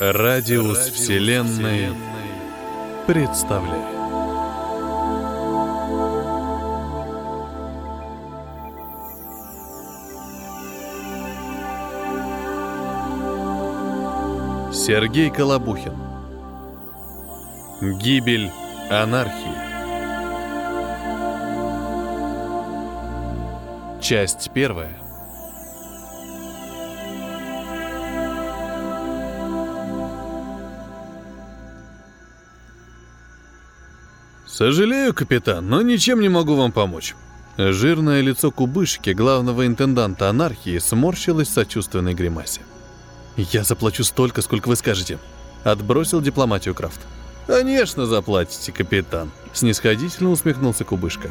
Радиус Вселенной представляет. Сергей Колобухин. Гибель анархии. Часть первая. «Сожалею, капитан, но ничем не могу вам помочь». Жирное лицо кубышки, главного интенданта анархии, сморщилось в сочувственной гримасе. «Я заплачу столько, сколько вы скажете», — отбросил дипломатию Крафт. «Конечно заплатите, капитан», — снисходительно усмехнулся кубышка.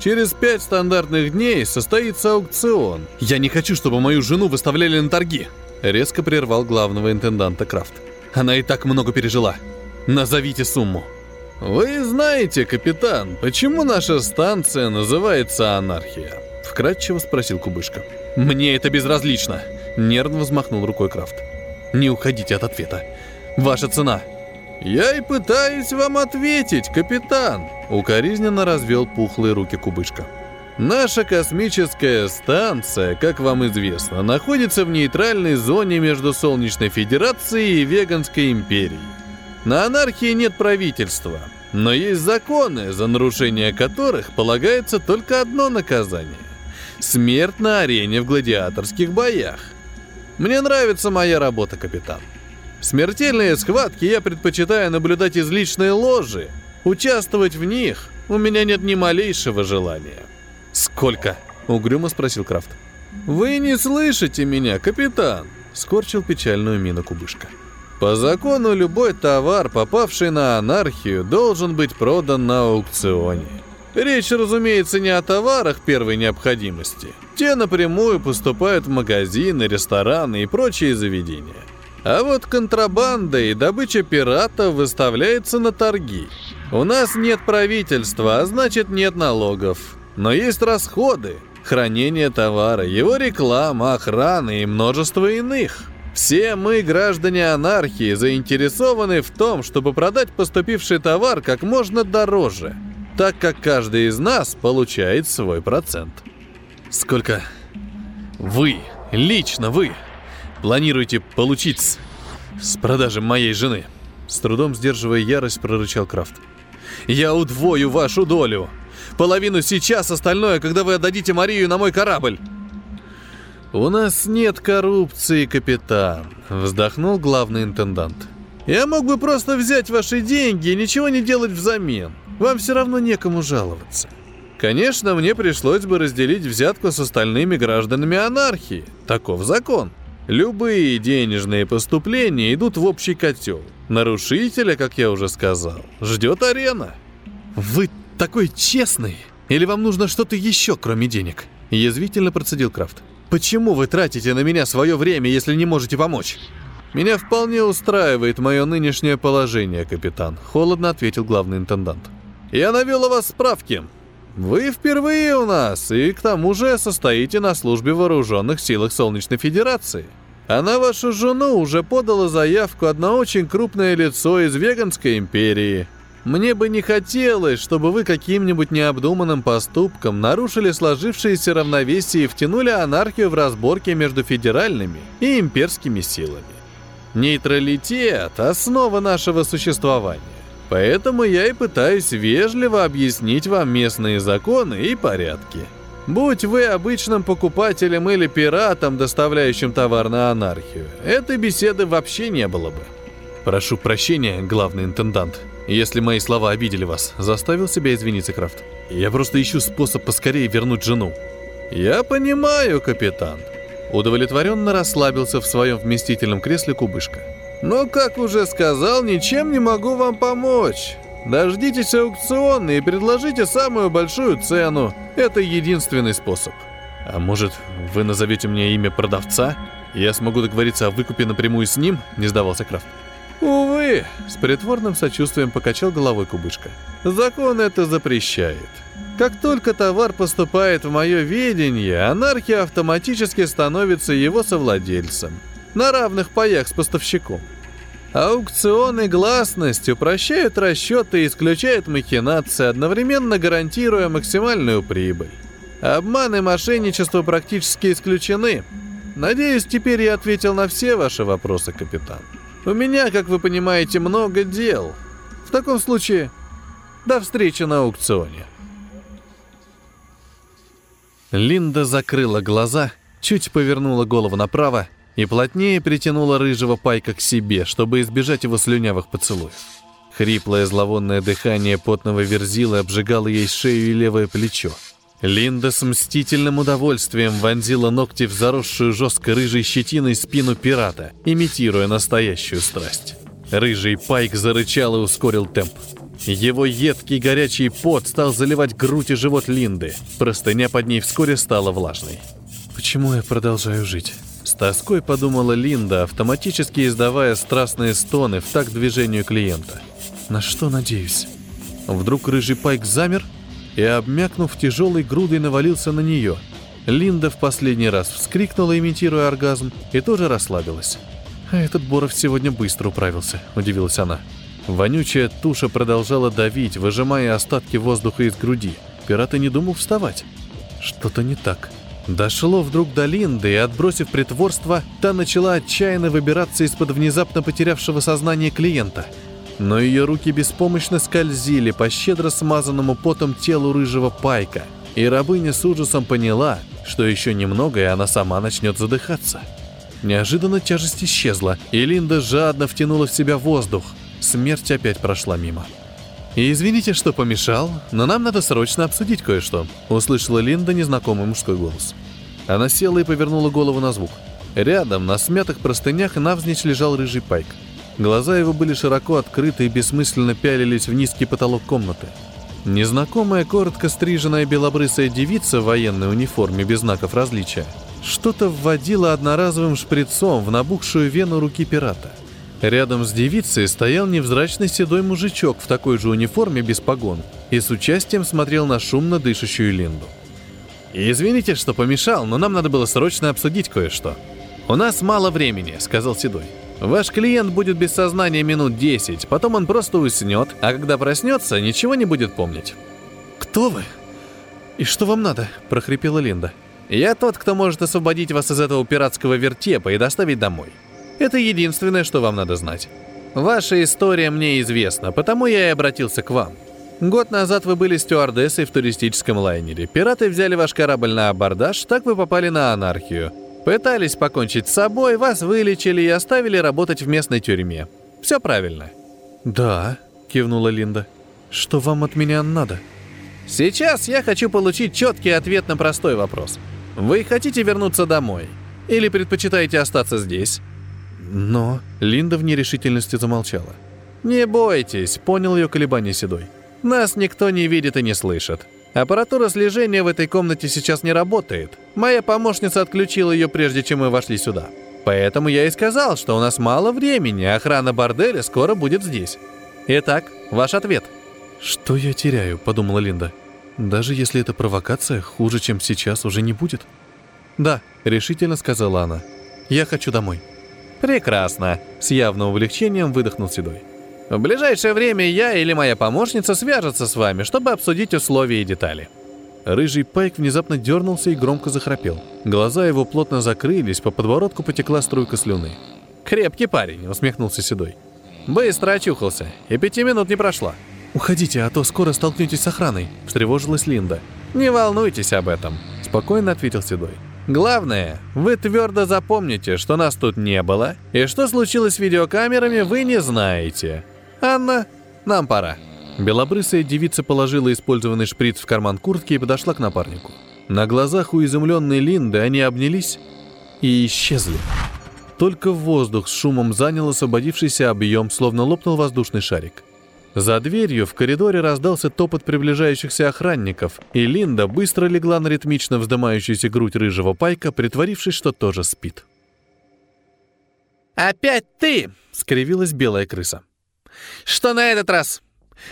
«Через пять стандартных дней состоится аукцион. Я не хочу, чтобы мою жену выставляли на торги», — резко прервал главного интенданта Крафт. «Она и так много пережила. Назовите сумму». «Вы знаете, капитан, почему наша станция называется «Анархия»?» — вкратчиво спросил Кубышка. «Мне это безразлично», — нервно взмахнул рукой Крафт. «Не уходите от ответа. Ваша цена». «Я и пытаюсь вам ответить, капитан», — укоризненно развел пухлые руки Кубышка. Наша космическая станция, как вам известно, находится в нейтральной зоне между Солнечной Федерацией и Веганской империей. На анархии нет правительства, но есть законы, за нарушение которых полагается только одно наказание – смерть на арене в гладиаторских боях. Мне нравится моя работа, капитан. Смертельные схватки я предпочитаю наблюдать из личной ложи. Участвовать в них у меня нет ни малейшего желания. «Сколько?» – угрюмо спросил Крафт. «Вы не слышите меня, капитан!» – скорчил печальную мину кубышка. По закону любой товар, попавший на анархию, должен быть продан на аукционе. Речь, разумеется, не о товарах первой необходимости. Те напрямую поступают в магазины, рестораны и прочие заведения. А вот контрабанда и добыча пиратов выставляется на торги. У нас нет правительства, а значит нет налогов. Но есть расходы, хранение товара, его реклама, охрана и множество иных – все мы, граждане анархии, заинтересованы в том, чтобы продать поступивший товар как можно дороже, так как каждый из нас получает свой процент. Сколько вы, лично вы, планируете получить с, с продажи моей жены? С трудом сдерживая ярость, прорычал Крафт. Я удвою вашу долю. Половину сейчас, остальное, когда вы отдадите Марию на мой корабль. «У нас нет коррупции, капитан», — вздохнул главный интендант. «Я мог бы просто взять ваши деньги и ничего не делать взамен. Вам все равно некому жаловаться. Конечно, мне пришлось бы разделить взятку с остальными гражданами анархии. Таков закон. Любые денежные поступления идут в общий котел. Нарушителя, как я уже сказал, ждет арена». «Вы такой честный? Или вам нужно что-то еще, кроме денег?» — язвительно процедил Крафт. Почему вы тратите на меня свое время, если не можете помочь? Меня вполне устраивает мое нынешнее положение, капитан, холодно ответил главный интендант. Я навел о вас справки. Вы впервые у нас, и к тому же состоите на службе вооруженных силах Солнечной Федерации. А на вашу жену уже подала заявку одно очень крупное лицо из Веганской империи – мне бы не хотелось, чтобы вы каким-нибудь необдуманным поступком нарушили сложившееся равновесие и втянули анархию в разборки между федеральными и имперскими силами. Нейтралитет – основа нашего существования. Поэтому я и пытаюсь вежливо объяснить вам местные законы и порядки. Будь вы обычным покупателем или пиратом, доставляющим товар на анархию, этой беседы вообще не было бы. Прошу прощения, главный интендант, если мои слова обидели вас, заставил себя извиниться Крафт. Я просто ищу способ поскорее вернуть жену. Я понимаю, капитан. Удовлетворенно расслабился в своем вместительном кресле кубышка. Но, как уже сказал, ничем не могу вам помочь. Дождитесь аукциона и предложите самую большую цену. Это единственный способ. А может, вы назовете мне имя продавца? Я смогу договориться о выкупе напрямую с ним? Не сдавался Крафт. «Увы», — с притворным сочувствием покачал головой кубышка. «Закон это запрещает. Как только товар поступает в мое видение, анархия автоматически становится его совладельцем. На равных паях с поставщиком. Аукцион и гласность упрощают расчеты и исключают махинации, одновременно гарантируя максимальную прибыль. Обман и мошенничество практически исключены. Надеюсь, теперь я ответил на все ваши вопросы, капитан. У меня, как вы понимаете, много дел. В таком случае, до встречи на аукционе. Линда закрыла глаза, чуть повернула голову направо и плотнее притянула рыжего пайка к себе, чтобы избежать его слюнявых поцелуев. Хриплое зловонное дыхание потного верзила обжигало ей шею и левое плечо. Линда с мстительным удовольствием вонзила ногти в заросшую жесткой рыжей щетиной спину пирата, имитируя настоящую страсть. Рыжий пайк зарычал и ускорил темп. Его едкий горячий пот стал заливать грудь и живот Линды. Простыня под ней вскоре стала влажной. «Почему я продолжаю жить?» С тоской подумала Линда, автоматически издавая страстные стоны в такт движению клиента. «На что надеюсь?» Вдруг рыжий пайк замер и, обмякнув тяжелой грудой, навалился на нее. Линда в последний раз вскрикнула, имитируя оргазм, и тоже расслабилась. «А этот Боров сегодня быстро управился», — удивилась она. Вонючая туша продолжала давить, выжимая остатки воздуха из груди. Пират и не думал вставать. Что-то не так. Дошло вдруг до Линды, и, отбросив притворство, та начала отчаянно выбираться из-под внезапно потерявшего сознание клиента. Но ее руки беспомощно скользили по щедро смазанному потом телу рыжего пайка, и рабыня с ужасом поняла, что еще немного, и она сама начнет задыхаться. Неожиданно тяжесть исчезла, и Линда жадно втянула в себя воздух. Смерть опять прошла мимо. И извините, что помешал, но нам надо срочно обсудить кое-что», — услышала Линда незнакомый мужской голос. Она села и повернула голову на звук. Рядом, на смятых простынях, навзничь лежал рыжий пайк. Глаза его были широко открыты и бессмысленно пялились в низкий потолок комнаты. Незнакомая, коротко стриженная белобрысая девица в военной униформе без знаков различия что-то вводила одноразовым шприцом в набухшую вену руки пирата — Рядом с девицей стоял невзрачный седой мужичок в такой же униформе без погон и с участием смотрел на шумно дышащую Линду. «Извините, что помешал, но нам надо было срочно обсудить кое-что. У нас мало времени», — сказал Седой. «Ваш клиент будет без сознания минут 10, потом он просто уснет, а когда проснется, ничего не будет помнить». «Кто вы? И что вам надо?» — прохрипела Линда. «Я тот, кто может освободить вас из этого пиратского вертепа и доставить домой. Это единственное, что вам надо знать. Ваша история мне известна, потому я и обратился к вам. Год назад вы были стюардессой в туристическом лайнере. Пираты взяли ваш корабль на абордаж, так вы попали на анархию. Пытались покончить с собой, вас вылечили и оставили работать в местной тюрьме. Все правильно. Да, кивнула Линда. Что вам от меня надо? Сейчас я хочу получить четкий ответ на простой вопрос. Вы хотите вернуться домой? Или предпочитаете остаться здесь? Но... Линда в нерешительности замолчала. «Не бойтесь», — понял ее колебание Седой. «Нас никто не видит и не слышит. Аппаратура слежения в этой комнате сейчас не работает. Моя помощница отключила ее, прежде чем мы вошли сюда. Поэтому я и сказал, что у нас мало времени, охрана борделя скоро будет здесь. Итак, ваш ответ». «Что я теряю?» — подумала Линда. «Даже если это провокация, хуже, чем сейчас, уже не будет». «Да», — решительно сказала она. «Я хочу домой». «Прекрасно!» — с явным облегчением выдохнул Седой. «В ближайшее время я или моя помощница свяжутся с вами, чтобы обсудить условия и детали». Рыжий Пайк внезапно дернулся и громко захрапел. Глаза его плотно закрылись, по подбородку потекла струйка слюны. «Крепкий парень», — усмехнулся Седой. «Быстро очухался, и пяти минут не прошло». «Уходите, а то скоро столкнетесь с охраной», — встревожилась Линда. «Не волнуйтесь об этом», — спокойно ответил Седой. Главное, вы твердо запомните, что нас тут не было, и что случилось с видеокамерами, вы не знаете. Анна, нам пора». Белобрысая девица положила использованный шприц в карман куртки и подошла к напарнику. На глазах у изумленной Линды они обнялись и исчезли. Только воздух с шумом занял освободившийся объем, словно лопнул воздушный шарик. За дверью в коридоре раздался топот приближающихся охранников, и Линда быстро легла на ритмично вздымающуюся грудь рыжего пайка, притворившись, что тоже спит. «Опять ты!» — скривилась белая крыса. «Что на этот раз?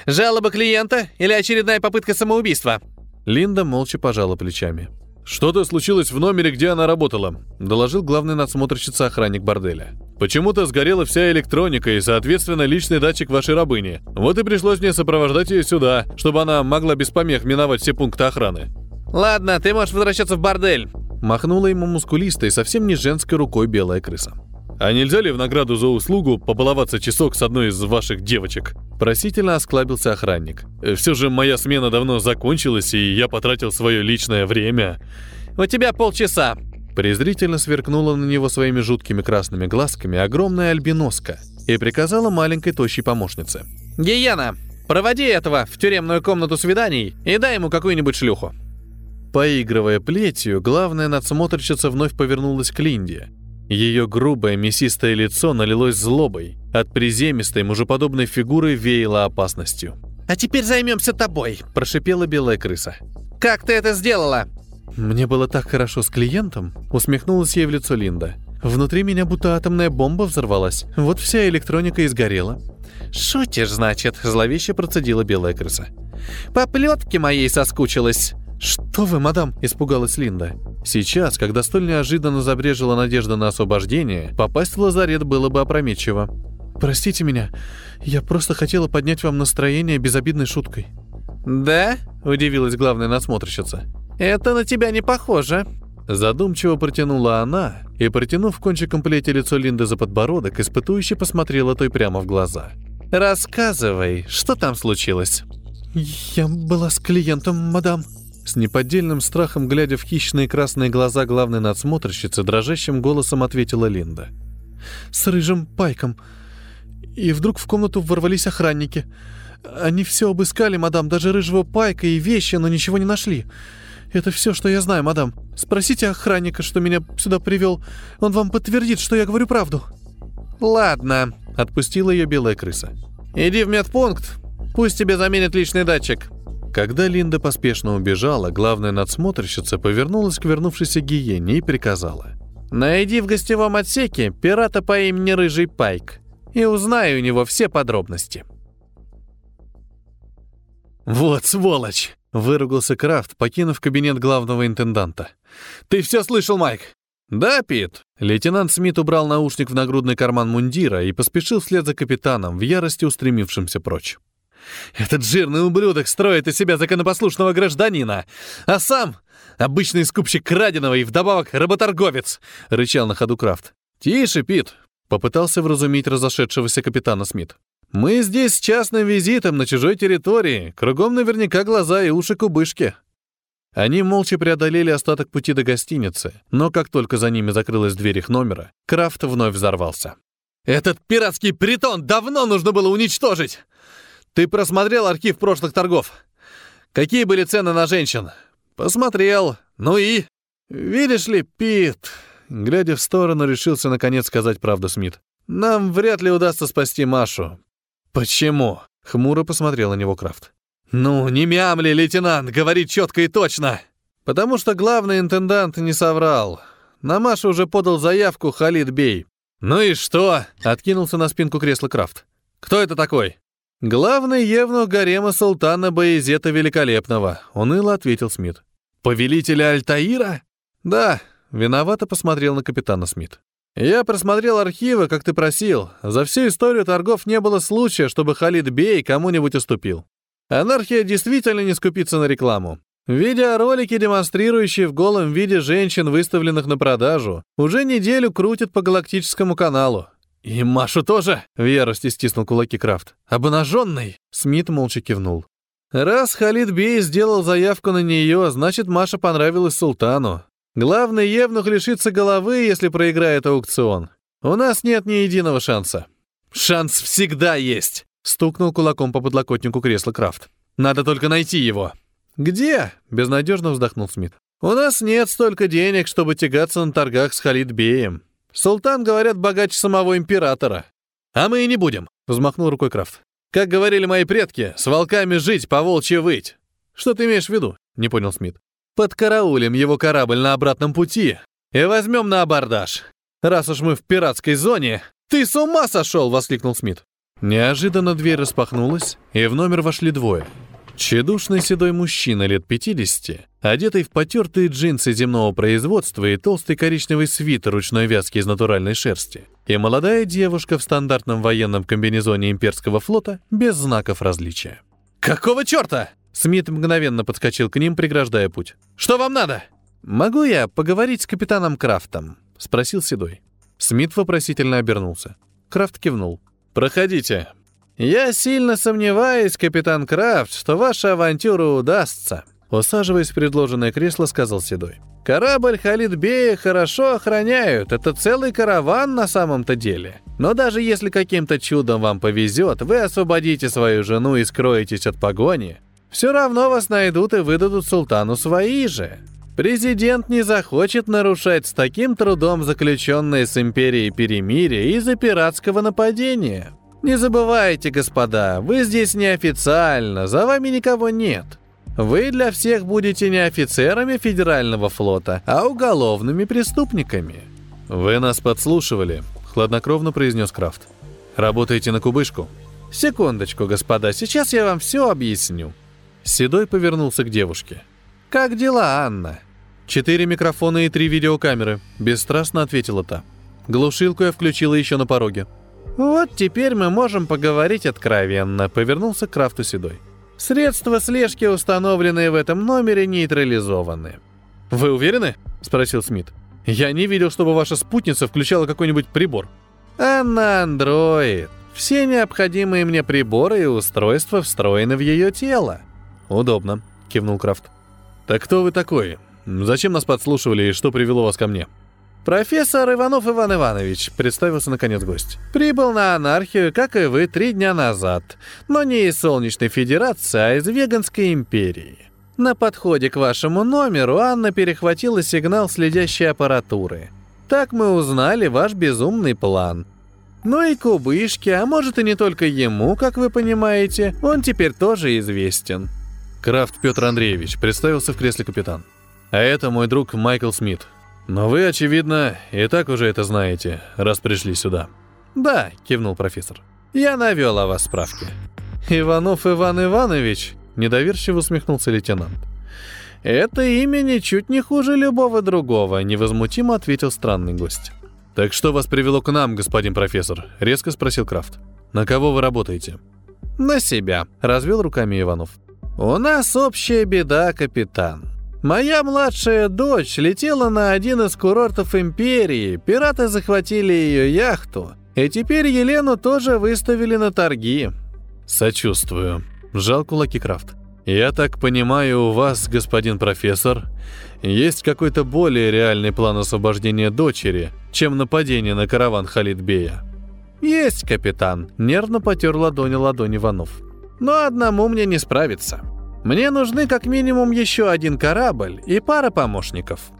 Жалоба клиента или очередная попытка самоубийства?» Линда молча пожала плечами. «Что-то случилось в номере, где она работала», — доложил главный надсмотрщица охранник борделя. «Почему-то сгорела вся электроника и, соответственно, личный датчик вашей рабыни. Вот и пришлось мне сопровождать ее сюда, чтобы она могла без помех миновать все пункты охраны». «Ладно, ты можешь возвращаться в бордель», — махнула ему мускулистой, совсем не женской рукой белая крыса. «А нельзя ли в награду за услугу побаловаться часок с одной из ваших девочек?» Просительно осклабился охранник. «Все же моя смена давно закончилась, и я потратил свое личное время». «У тебя полчаса!» Презрительно сверкнула на него своими жуткими красными глазками огромная альбиноска и приказала маленькой тощей помощнице. «Гиена, проводи этого в тюремную комнату свиданий и дай ему какую-нибудь шлюху». Поигрывая плетью, главная надсмотрщица вновь повернулась к Линде – ее грубое мясистое лицо налилось злобой. От приземистой мужеподобной фигуры веяло опасностью. «А теперь займемся тобой», – прошипела белая крыса. «Как ты это сделала?» «Мне было так хорошо с клиентом», — усмехнулась ей в лицо Линда. «Внутри меня будто атомная бомба взорвалась. Вот вся электроника и сгорела». «Шутишь, значит», — зловеще процедила белая крыса. «По плетке моей соскучилась». «Что вы, мадам?» — испугалась Линда. Сейчас, когда столь неожиданно забрежила надежда на освобождение, попасть в лазарет было бы опрометчиво. «Простите меня, я просто хотела поднять вам настроение безобидной шуткой». «Да?» — удивилась главная надсмотрщица. «Это на тебя не похоже». Задумчиво протянула она и, протянув кончиком плети лицо Линды за подбородок, испытующе посмотрела той прямо в глаза. «Рассказывай, что там случилось?» «Я была с клиентом, мадам», с неподдельным страхом, глядя в хищные красные глаза главной надсмотрщицы, дрожащим голосом ответила Линда. «С рыжим пайком. И вдруг в комнату ворвались охранники. Они все обыскали, мадам, даже рыжего пайка и вещи, но ничего не нашли. Это все, что я знаю, мадам. Спросите охранника, что меня сюда привел. Он вам подтвердит, что я говорю правду». «Ладно», — отпустила ее белая крыса. «Иди в медпункт. Пусть тебе заменят личный датчик. Когда Линда поспешно убежала, главная надсмотрщица повернулась к вернувшейся гиене и приказала. «Найди в гостевом отсеке пирата по имени Рыжий Пайк и узнай у него все подробности». «Вот сволочь!» — выругался Крафт, покинув кабинет главного интенданта. «Ты все слышал, Майк?» «Да, Пит». Лейтенант Смит убрал наушник в нагрудный карман мундира и поспешил вслед за капитаном, в ярости устремившимся прочь. Этот жирный ублюдок строит из себя законопослушного гражданина, а сам — обычный скупщик краденого и вдобавок работорговец», — рычал на ходу Крафт. «Тише, Пит», — попытался вразумить разошедшегося капитана Смит. «Мы здесь с частным визитом на чужой территории, кругом наверняка глаза и уши кубышки». Они молча преодолели остаток пути до гостиницы, но как только за ними закрылась дверь их номера, Крафт вновь взорвался. «Этот пиратский притон давно нужно было уничтожить! Ты просмотрел архив прошлых торгов? Какие были цены на женщин? Посмотрел. Ну и? Видишь ли, Пит, глядя в сторону, решился наконец сказать правду Смит. Нам вряд ли удастся спасти Машу. Почему? Хмуро посмотрел на него Крафт. Ну, не мямли, лейтенант, говори четко и точно. Потому что главный интендант не соврал. На Машу уже подал заявку Халид Бей. Ну и что? Откинулся на спинку кресла Крафт. Кто это такой? «Главный евнух гарема султана Баезета Великолепного», — уныло ответил Смит. «Повелителя Альтаира?» «Да», — виновато посмотрел на капитана Смит. «Я просмотрел архивы, как ты просил. За всю историю торгов не было случая, чтобы Халид Бей кому-нибудь уступил. Анархия действительно не скупится на рекламу. Видеоролики, демонстрирующие в голом виде женщин, выставленных на продажу, уже неделю крутят по галактическому каналу. «И Машу тоже?» — в ярости стиснул кулаки Крафт. «Обнаженный?» — Смит молча кивнул. «Раз Халид Бей сделал заявку на нее, значит, Маша понравилась султану. Главный евнух лишится головы, если проиграет аукцион. У нас нет ни единого шанса». «Шанс всегда есть!» — стукнул кулаком по подлокотнику кресла Крафт. «Надо только найти его». «Где?» — безнадежно вздохнул Смит. «У нас нет столько денег, чтобы тягаться на торгах с Халид Беем. Султан, говорят, богаче самого императора. А мы и не будем, взмахнул рукой Крафт. Как говорили мои предки, с волками жить, по волчьи выть. Что ты имеешь в виду? Не понял Смит. Подкараулим его корабль на обратном пути и возьмем на абордаж. Раз уж мы в пиратской зоне... Ты с ума сошел! воскликнул Смит. Неожиданно дверь распахнулась, и в номер вошли двое. Чедушный седой мужчина лет 50, одетый в потертые джинсы земного производства и толстый коричневый свитер ручной вязки из натуральной шерсти, и молодая девушка в стандартном военном комбинезоне имперского флота без знаков различия. «Какого черта?» Смит мгновенно подскочил к ним, преграждая путь. «Что вам надо?» «Могу я поговорить с капитаном Крафтом?» — спросил Седой. Смит вопросительно обернулся. Крафт кивнул. «Проходите», «Я сильно сомневаюсь, капитан Крафт, что ваша авантюра удастся», усаживаясь в предложенное кресло, сказал Седой. «Корабль Халидбея хорошо охраняют, это целый караван на самом-то деле. Но даже если каким-то чудом вам повезет, вы освободите свою жену и скроетесь от погони, все равно вас найдут и выдадут султану свои же. Президент не захочет нарушать с таким трудом заключенное с империей перемирие из-за пиратского нападения. Не забывайте, господа, вы здесь неофициально, за вами никого нет. Вы для всех будете не офицерами Федерального флота, а уголовными преступниками. Вы нас подслушивали, хладнокровно произнес Крафт. Работаете на кубышку? Секундочку, господа, сейчас я вам все объясню. Седой повернулся к девушке. Как дела, Анна? Четыре микрофона и три видеокамеры, бесстрастно ответила та. Глушилку я включила еще на пороге. «Вот теперь мы можем поговорить откровенно», — повернулся Крафту Седой. «Средства слежки, установленные в этом номере, нейтрализованы». «Вы уверены?» — спросил Смит. «Я не видел, чтобы ваша спутница включала какой-нибудь прибор». «А на андроид. Все необходимые мне приборы и устройства встроены в ее тело». «Удобно», — кивнул Крафт. «Так кто вы такой? Зачем нас подслушивали и что привело вас ко мне?» «Профессор Иванов Иван Иванович», — представился наконец гость. «Прибыл на анархию, как и вы, три дня назад, но не из Солнечной Федерации, а из Веганской империи. На подходе к вашему номеру Анна перехватила сигнал следящей аппаратуры. Так мы узнали ваш безумный план. Ну и кубышки, а может и не только ему, как вы понимаете, он теперь тоже известен». Крафт Петр Андреевич представился в кресле капитан. А это мой друг Майкл Смит, но вы, очевидно, и так уже это знаете, раз пришли сюда. Да, кивнул профессор. Я навел о вас справки. Иванов Иван Иванович, недоверчиво усмехнулся лейтенант. Это имя ничуть не хуже любого другого, невозмутимо ответил странный гость. Так что вас привело к нам, господин профессор? резко спросил Крафт. На кого вы работаете? На себя, развел руками Иванов. У нас общая беда, капитан. Моя младшая дочь летела на один из курортов империи, пираты захватили ее яхту, и теперь Елену тоже выставили на торги. Сочувствую. Жал кулаки Крафт. Я так понимаю, у вас, господин профессор, есть какой-то более реальный план освобождения дочери, чем нападение на караван Халидбея. Есть, капитан, нервно потер ладони ладонь Иванов. Но одному мне не справиться. Мне нужны как минимум еще один корабль и пара помощников.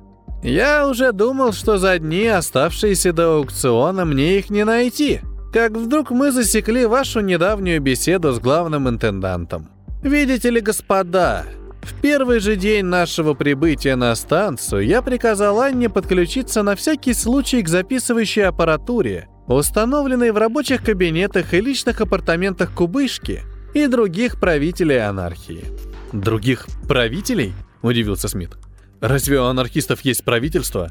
Я уже думал, что за дни, оставшиеся до аукциона, мне их не найти. Как вдруг мы засекли вашу недавнюю беседу с главным интендантом. Видите ли, господа, в первый же день нашего прибытия на станцию я приказал Анне подключиться на всякий случай к записывающей аппаратуре, установленной в рабочих кабинетах и личных апартаментах Кубышки и других правителей анархии. «Других правителей?» – удивился Смит. «Разве у анархистов есть правительство?»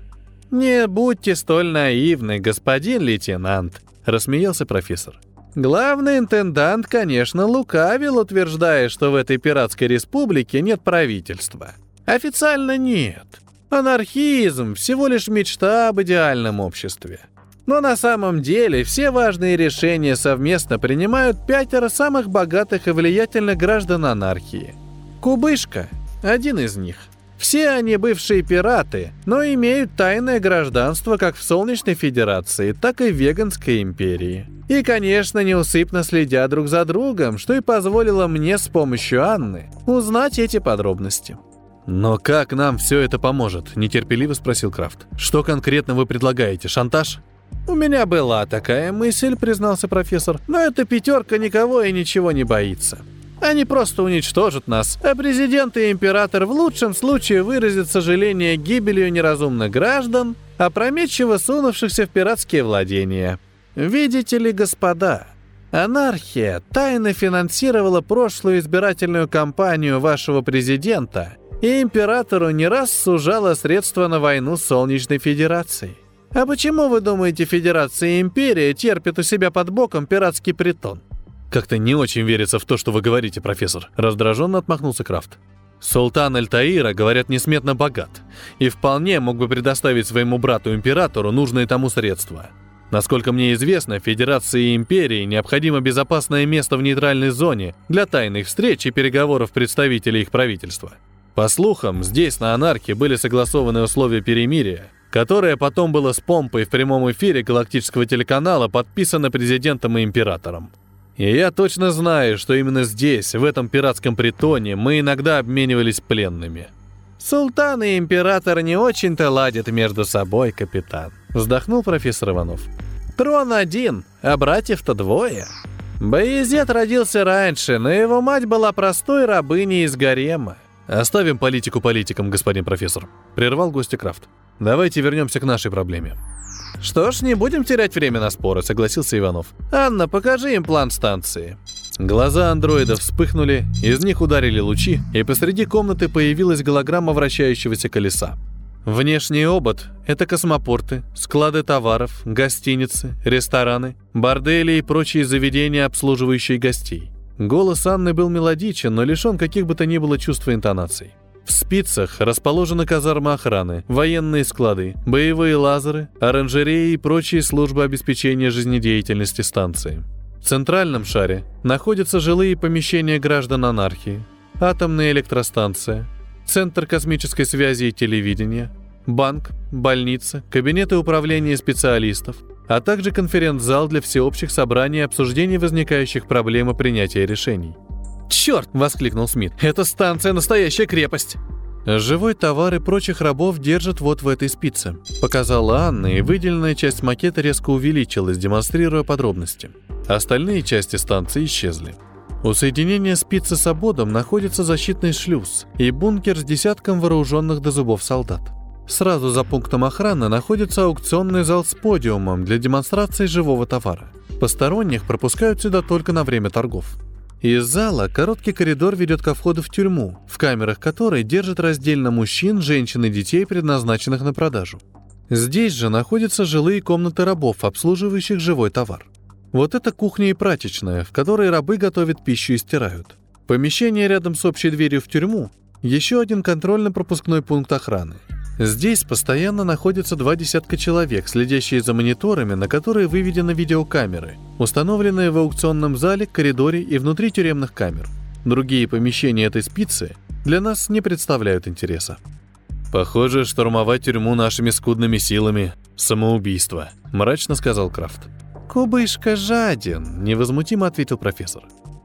«Не будьте столь наивны, господин лейтенант», – рассмеялся профессор. «Главный интендант, конечно, лукавил, утверждая, что в этой пиратской республике нет правительства. Официально нет. Анархизм – всего лишь мечта об идеальном обществе. Но на самом деле все важные решения совместно принимают пятеро самых богатых и влиятельных граждан анархии – Кубышка – один из них. Все они бывшие пираты, но имеют тайное гражданство как в Солнечной Федерации, так и в Веганской империи. И, конечно, неусыпно следят друг за другом, что и позволило мне с помощью Анны узнать эти подробности. «Но как нам все это поможет?» – нетерпеливо спросил Крафт. «Что конкретно вы предлагаете? Шантаж?» «У меня была такая мысль», – признался профессор. «Но эта пятерка никого и ничего не боится. Они просто уничтожат нас, а президент и император в лучшем случае выразят сожаление гибелью неразумных граждан, опрометчиво сунувшихся в пиратские владения. Видите ли, господа, Анархия тайно финансировала прошлую избирательную кампанию вашего президента, и императору не раз сужала средства на войну с Солнечной Федерацией. А почему, вы думаете, Федерация и Империя терпят у себя под боком пиратский притон? Как-то не очень верится в то, что вы говорите, профессор. Раздраженно отмахнулся Крафт. Султан Аль-Таира, говорят, несметно богат, и вполне мог бы предоставить своему брату-императору нужные тому средства. Насколько мне известно, Федерации и Империи необходимо безопасное место в нейтральной зоне для тайных встреч и переговоров представителей их правительства. По слухам, здесь, на Анархе, были согласованы условия перемирия, которое потом было с помпой в прямом эфире галактического телеканала подписано президентом и императором. И я точно знаю, что именно здесь, в этом пиратском притоне, мы иногда обменивались пленными. «Султан и император не очень-то ладят между собой, капитан», — вздохнул профессор Иванов. «Трон один, а братьев-то двое. Боязет родился раньше, но его мать была простой рабыней из гарема. «Оставим политику политикам, господин профессор», — прервал гостя Крафт. «Давайте вернемся к нашей проблеме. «Что ж, не будем терять время на споры», — согласился Иванов. «Анна, покажи им план станции». Глаза андроида вспыхнули, из них ударили лучи, и посреди комнаты появилась голограмма вращающегося колеса. Внешний обод — это космопорты, склады товаров, гостиницы, рестораны, бордели и прочие заведения, обслуживающие гостей. Голос Анны был мелодичен, но лишен каких бы то ни было чувства интонаций. В спицах расположены казармы охраны, военные склады, боевые лазеры, оранжереи и прочие службы обеспечения жизнедеятельности станции. В центральном шаре находятся жилые помещения граждан анархии, атомная электростанция, центр космической связи и телевидения, банк, больница, кабинеты управления специалистов, а также конференц-зал для всеобщих собраний и обсуждений возникающих проблем и принятия решений – «Черт!» — воскликнул Смит. «Эта станция — настоящая крепость!» «Живой товар и прочих рабов держат вот в этой спице», — показала Анна, и выделенная часть макета резко увеличилась, демонстрируя подробности. Остальные части станции исчезли. У соединения спицы с ободом находится защитный шлюз и бункер с десятком вооруженных до зубов солдат. Сразу за пунктом охраны находится аукционный зал с подиумом для демонстрации живого товара. Посторонних пропускают сюда только на время торгов. Из зала короткий коридор ведет ко входу в тюрьму, в камерах которой держат раздельно мужчин, женщин и детей, предназначенных на продажу. Здесь же находятся жилые комнаты рабов, обслуживающих живой товар. Вот это кухня и прачечная, в которой рабы готовят пищу и стирают. Помещение рядом с общей дверью в тюрьму – еще один контрольно-пропускной пункт охраны – Здесь постоянно находятся два десятка человек, следящие за мониторами, на которые выведены видеокамеры, установленные в аукционном зале, коридоре и внутри тюремных камер. Другие помещения этой спицы для нас не представляют интереса. «Похоже, штурмовать тюрьму нашими скудными силами – самоубийство», – мрачно сказал Крафт. «Кубышка жаден», – невозмутимо ответил профессор.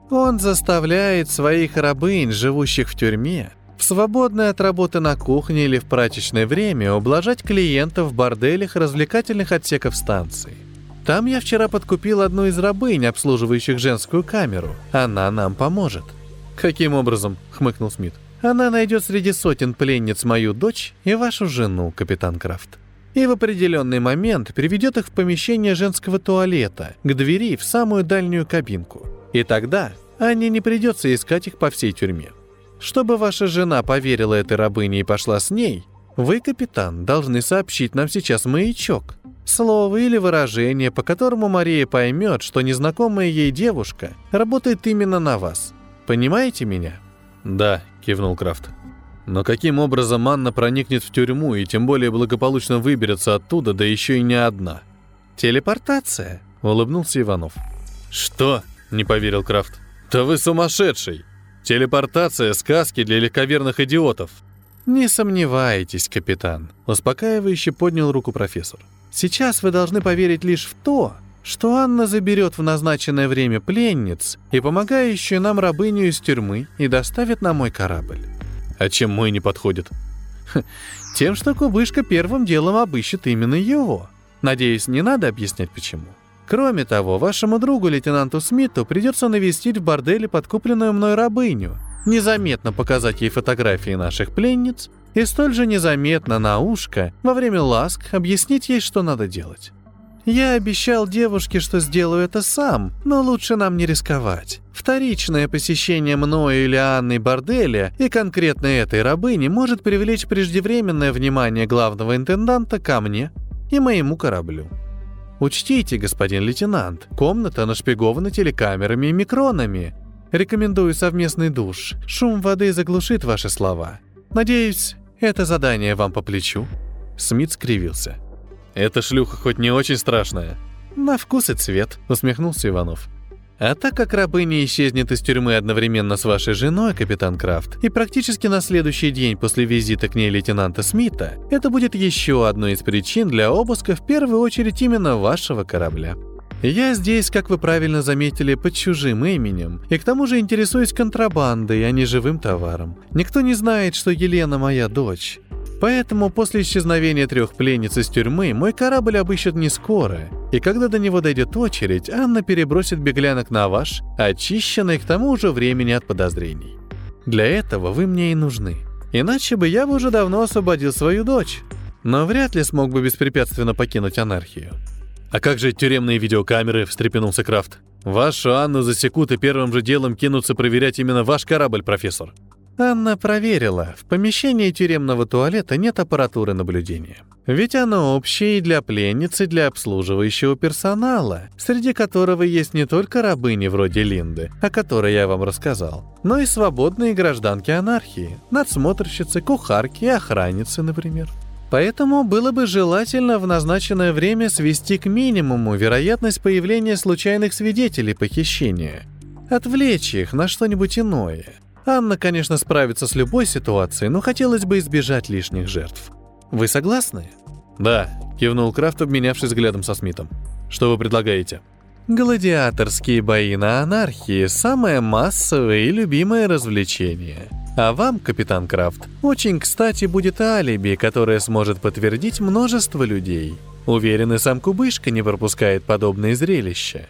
«Он заставляет своих рабынь, живущих в тюрьме, в свободное от работы на кухне или в прачечное время ублажать клиентов в борделях развлекательных отсеков станции. Там я вчера подкупил одну из рабынь, обслуживающих женскую камеру. Она нам поможет. «Каким образом?» — хмыкнул Смит. «Она найдет среди сотен пленниц мою дочь и вашу жену, капитан Крафт. И в определенный момент приведет их в помещение женского туалета, к двери в самую дальнюю кабинку. И тогда Анне не придется искать их по всей тюрьме. Чтобы ваша жена поверила этой рабыне и пошла с ней, вы, капитан, должны сообщить нам сейчас маячок. Слово или выражение, по которому Мария поймет, что незнакомая ей девушка работает именно на вас. Понимаете меня? Да, кивнул Крафт. Но каким образом Анна проникнет в тюрьму и тем более благополучно выберется оттуда, да еще и не одна? Телепортация, улыбнулся Иванов. Что? Не поверил Крафт. Да вы сумасшедший! Телепортация — сказки для легковерных идиотов. Не сомневайтесь, капитан. Успокаивающе поднял руку профессор. Сейчас вы должны поверить лишь в то, что Анна заберет в назначенное время пленниц и помогающую нам рабыню из тюрьмы и доставит на мой корабль. А чем мой не подходит? Тем, что кубышка первым делом обыщет именно его. Надеюсь, не надо объяснять почему. Кроме того, вашему другу, лейтенанту Смиту, придется навестить в борделе подкупленную мной рабыню, незаметно показать ей фотографии наших пленниц и столь же незаметно на ушко во время ласк объяснить ей, что надо делать. Я обещал девушке, что сделаю это сам, но лучше нам не рисковать. Вторичное посещение мною или Анной борделя и конкретно этой рабыни может привлечь преждевременное внимание главного интенданта ко мне и моему кораблю. Учтите, господин лейтенант, комната нашпигована телекамерами и микронами. Рекомендую совместный душ. Шум воды заглушит ваши слова. Надеюсь, это задание вам по плечу». Смит скривился. «Эта шлюха хоть не очень страшная?» «На вкус и цвет», — усмехнулся Иванов. А так как рабыня исчезнет из тюрьмы одновременно с вашей женой, капитан Крафт, и практически на следующий день после визита к ней лейтенанта Смита, это будет еще одной из причин для обыска в первую очередь именно вашего корабля. Я здесь, как вы правильно заметили, под чужим именем, и к тому же интересуюсь контрабандой, а не живым товаром. Никто не знает, что Елена моя дочь. Поэтому после исчезновения трех пленниц из тюрьмы мой корабль обыщут не скоро, и когда до него дойдет очередь, Анна перебросит беглянок на ваш, очищенный к тому же времени от подозрений. Для этого вы мне и нужны. Иначе бы я бы уже давно освободил свою дочь, но вряд ли смог бы беспрепятственно покинуть анархию. «А как же тюремные видеокамеры?» — встрепенулся Крафт. «Вашу Анну засекут и первым же делом кинутся проверять именно ваш корабль, профессор». Анна проверила. В помещении тюремного туалета нет аппаратуры наблюдения. Ведь оно общее и для пленниц, и для обслуживающего персонала, среди которого есть не только рабыни вроде Линды, о которой я вам рассказал, но и свободные гражданки анархии, надсмотрщицы, кухарки и охранницы, например. Поэтому было бы желательно в назначенное время свести к минимуму вероятность появления случайных свидетелей похищения, отвлечь их на что-нибудь иное – Анна, конечно, справится с любой ситуацией, но хотелось бы избежать лишних жертв. Вы согласны? Да, кивнул Крафт, обменявшись взглядом со Смитом. Что вы предлагаете? Гладиаторские бои на анархии – самое массовое и любимое развлечение. А вам, капитан Крафт, очень кстати будет алиби, которое сможет подтвердить множество людей. Уверен, и сам Кубышка не пропускает подобные зрелища.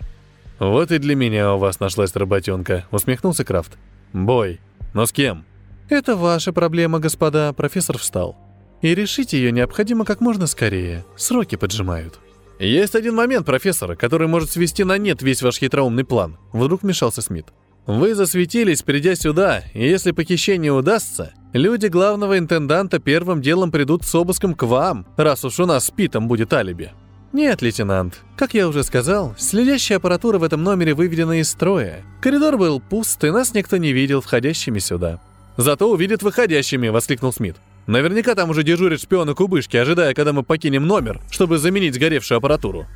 «Вот и для меня у вас нашлась работенка», — усмехнулся Крафт. «Бой. Но с кем?» «Это ваша проблема, господа», — профессор встал. «И решить ее необходимо как можно скорее. Сроки поджимают». «Есть один момент, профессор, который может свести на нет весь ваш хитроумный план», — вдруг вмешался Смит. «Вы засветились, придя сюда, и если похищение удастся, люди главного интенданта первым делом придут с обыском к вам, раз уж у нас с Питом будет алиби». «Нет, лейтенант. Как я уже сказал, следящая аппаратура в этом номере выведена из строя. Коридор был пуст, и нас никто не видел входящими сюда». «Зато увидят выходящими!» — воскликнул Смит. «Наверняка там уже дежурят шпионы кубышки, ожидая, когда мы покинем номер, чтобы заменить сгоревшую аппаратуру».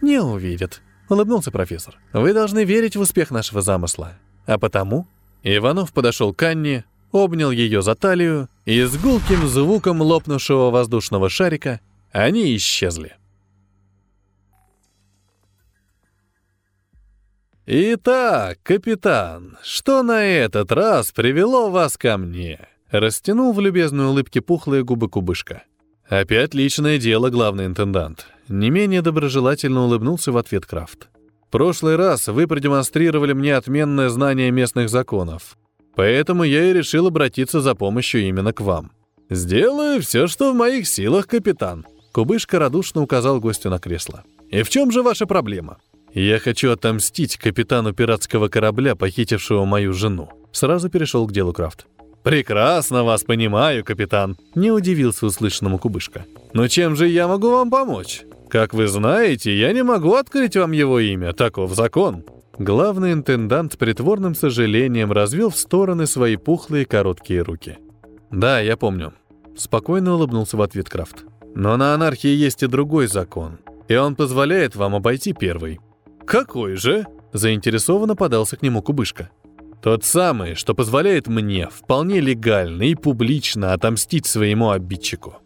«Не увидят», — улыбнулся профессор. «Вы должны верить в успех нашего замысла. А потому...» Иванов подошел к Анне, обнял ее за талию, и с гулким звуком лопнувшего воздушного шарика они исчезли. «Итак, капитан, что на этот раз привело вас ко мне?» Растянул в любезной улыбке пухлые губы кубышка. «Опять личное дело, главный интендант». Не менее доброжелательно улыбнулся в ответ Крафт. «Прошлый раз вы продемонстрировали мне отменное знание местных законов. Поэтому я и решил обратиться за помощью именно к вам. Сделаю все, что в моих силах, капитан». Кубышка радушно указал гостю на кресло. «И в чем же ваша проблема?» «Я хочу отомстить капитану пиратского корабля, похитившего мою жену». Сразу перешел к делу Крафт. «Прекрасно вас понимаю, капитан», — не удивился услышанному кубышка. «Но чем же я могу вам помочь? Как вы знаете, я не могу открыть вам его имя, таков закон». Главный интендант притворным сожалением развел в стороны свои пухлые короткие руки. «Да, я помню». Спокойно улыбнулся в ответ Крафт. «Но на анархии есть и другой закон, и он позволяет вам обойти первый. «Какой же?» – заинтересованно подался к нему Кубышка. «Тот самый, что позволяет мне вполне легально и публично отомстить своему обидчику.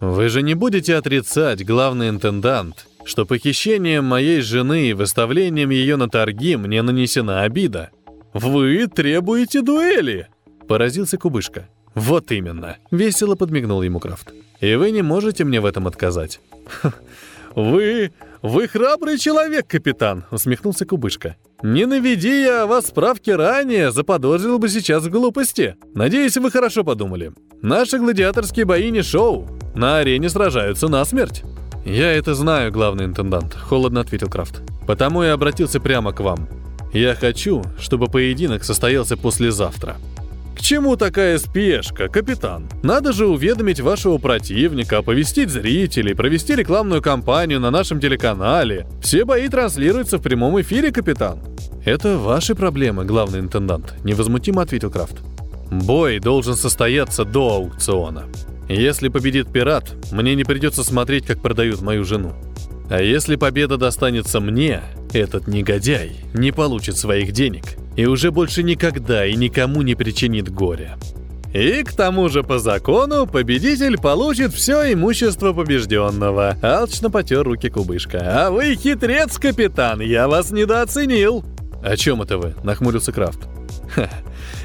Вы же не будете отрицать, главный интендант, что похищением моей жены и выставлением ее на торги мне нанесена обида. Вы требуете дуэли!» – поразился Кубышка. «Вот именно!» – весело подмигнул ему Крафт. «И вы не можете мне в этом отказать». «Вы «Вы храбрый человек, капитан», — усмехнулся Кубышка. «Не наведи я вас справки ранее, заподозрил бы сейчас в глупости. Надеюсь, вы хорошо подумали. Наши гладиаторские бои не шоу. На арене сражаются насмерть». «Я это знаю, главный интендант», — холодно ответил Крафт. «Потому и обратился прямо к вам. Я хочу, чтобы поединок состоялся послезавтра». «К чему такая спешка, капитан? Надо же уведомить вашего противника, оповестить зрителей, провести рекламную кампанию на нашем телеканале. Все бои транслируются в прямом эфире, капитан». «Это ваши проблемы, главный интендант», — невозмутимо ответил Крафт. «Бой должен состояться до аукциона. Если победит пират, мне не придется смотреть, как продают мою жену. А если победа достанется мне, этот негодяй не получит своих денег и уже больше никогда и никому не причинит горя. И к тому же по закону победитель получит все имущество побежденного. Алчно потер руки кубышка. А вы хитрец, капитан, я вас недооценил. О чем это вы? Нахмурился Крафт. Ха,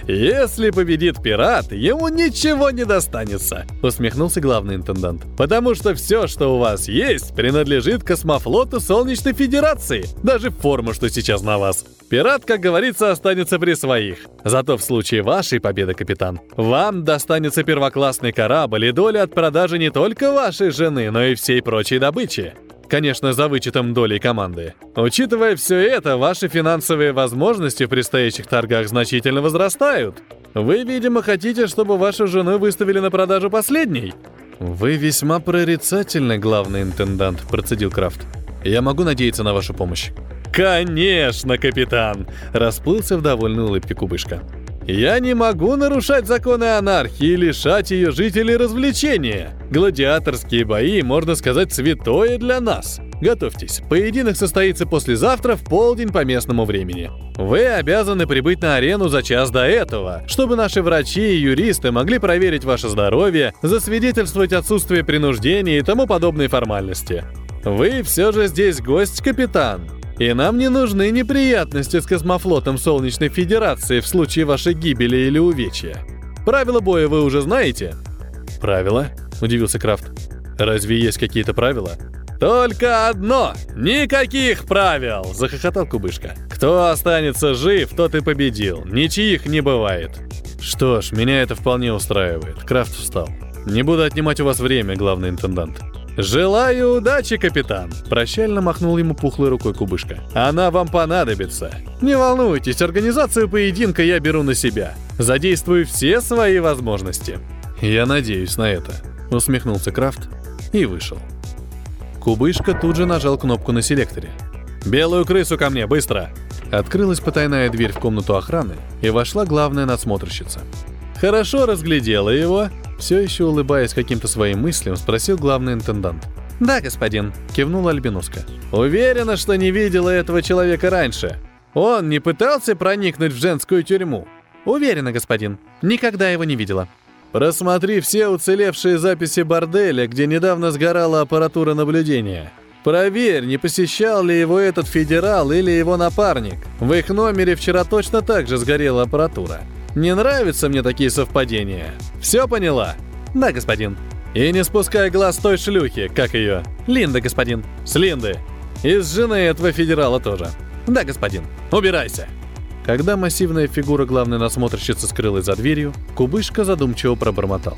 «Если победит пират, ему ничего не достанется», — усмехнулся главный интендант. «Потому что все, что у вас есть, принадлежит космофлоту Солнечной Федерации, даже форма, что сейчас на вас. Пират, как говорится, останется при своих. Зато в случае вашей победы, капитан, вам достанется первоклассный корабль и доля от продажи не только вашей жены, но и всей прочей добычи. Конечно, за вычетом долей команды. Учитывая все это, ваши финансовые возможности в предстоящих торгах значительно возрастают. Вы, видимо, хотите, чтобы вашу жену выставили на продажу последней? Вы весьма прорицательный главный интендант, процедил Крафт. Я могу надеяться на вашу помощь. «Конечно, капитан!» — расплылся в довольной улыбке кубышка. Я не могу нарушать законы анархии и лишать ее жителей развлечения. Гладиаторские бои, можно сказать, святое для нас. Готовьтесь, поединок состоится послезавтра в полдень по местному времени. Вы обязаны прибыть на арену за час до этого, чтобы наши врачи и юристы могли проверить ваше здоровье, засвидетельствовать отсутствие принуждения и тому подобные формальности. Вы все же здесь гость, капитан. И нам не нужны неприятности с космофлотом Солнечной Федерации в случае вашей гибели или увечья. Правила боя вы уже знаете? Правила? Удивился Крафт. Разве есть какие-то правила? «Только одно! Никаких правил!» – захохотал Кубышка. «Кто останется жив, тот и победил. Ничьих не бывает». «Что ж, меня это вполне устраивает». Крафт встал. «Не буду отнимать у вас время, главный интендант. «Желаю удачи, капитан!» Прощально махнул ему пухлой рукой кубышка. «Она вам понадобится. Не волнуйтесь, организацию поединка я беру на себя. Задействую все свои возможности». «Я надеюсь на это», — усмехнулся Крафт и вышел. Кубышка тут же нажал кнопку на селекторе. «Белую крысу ко мне, быстро!» Открылась потайная дверь в комнату охраны, и вошла главная надсмотрщица. Хорошо разглядела его все еще улыбаясь каким-то своим мыслям, спросил главный интендант. «Да, господин», — кивнула Альбиноска. «Уверена, что не видела этого человека раньше. Он не пытался проникнуть в женскую тюрьму?» «Уверена, господин. Никогда его не видела». «Просмотри все уцелевшие записи борделя, где недавно сгорала аппаратура наблюдения. Проверь, не посещал ли его этот федерал или его напарник. В их номере вчера точно так же сгорела аппаратура. Не нравятся мне такие совпадения. Все поняла? Да, господин. И не спускай глаз той шлюхи, как ее. Линда, господин. С Линды. И с жены этого федерала тоже. Да, господин. Убирайся. Когда массивная фигура главной насмотрщицы скрылась за дверью, Кубышка задумчиво пробормотал.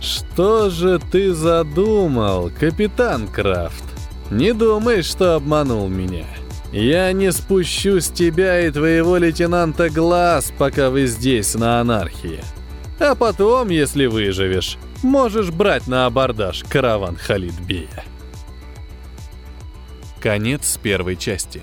«Что же ты задумал, капитан Крафт? Не думай, что обманул меня. Я не спущу с тебя и твоего лейтенанта глаз, пока вы здесь, на анархии. А потом, если выживешь, можешь брать на абордаж караван Халидбея. Конец первой части.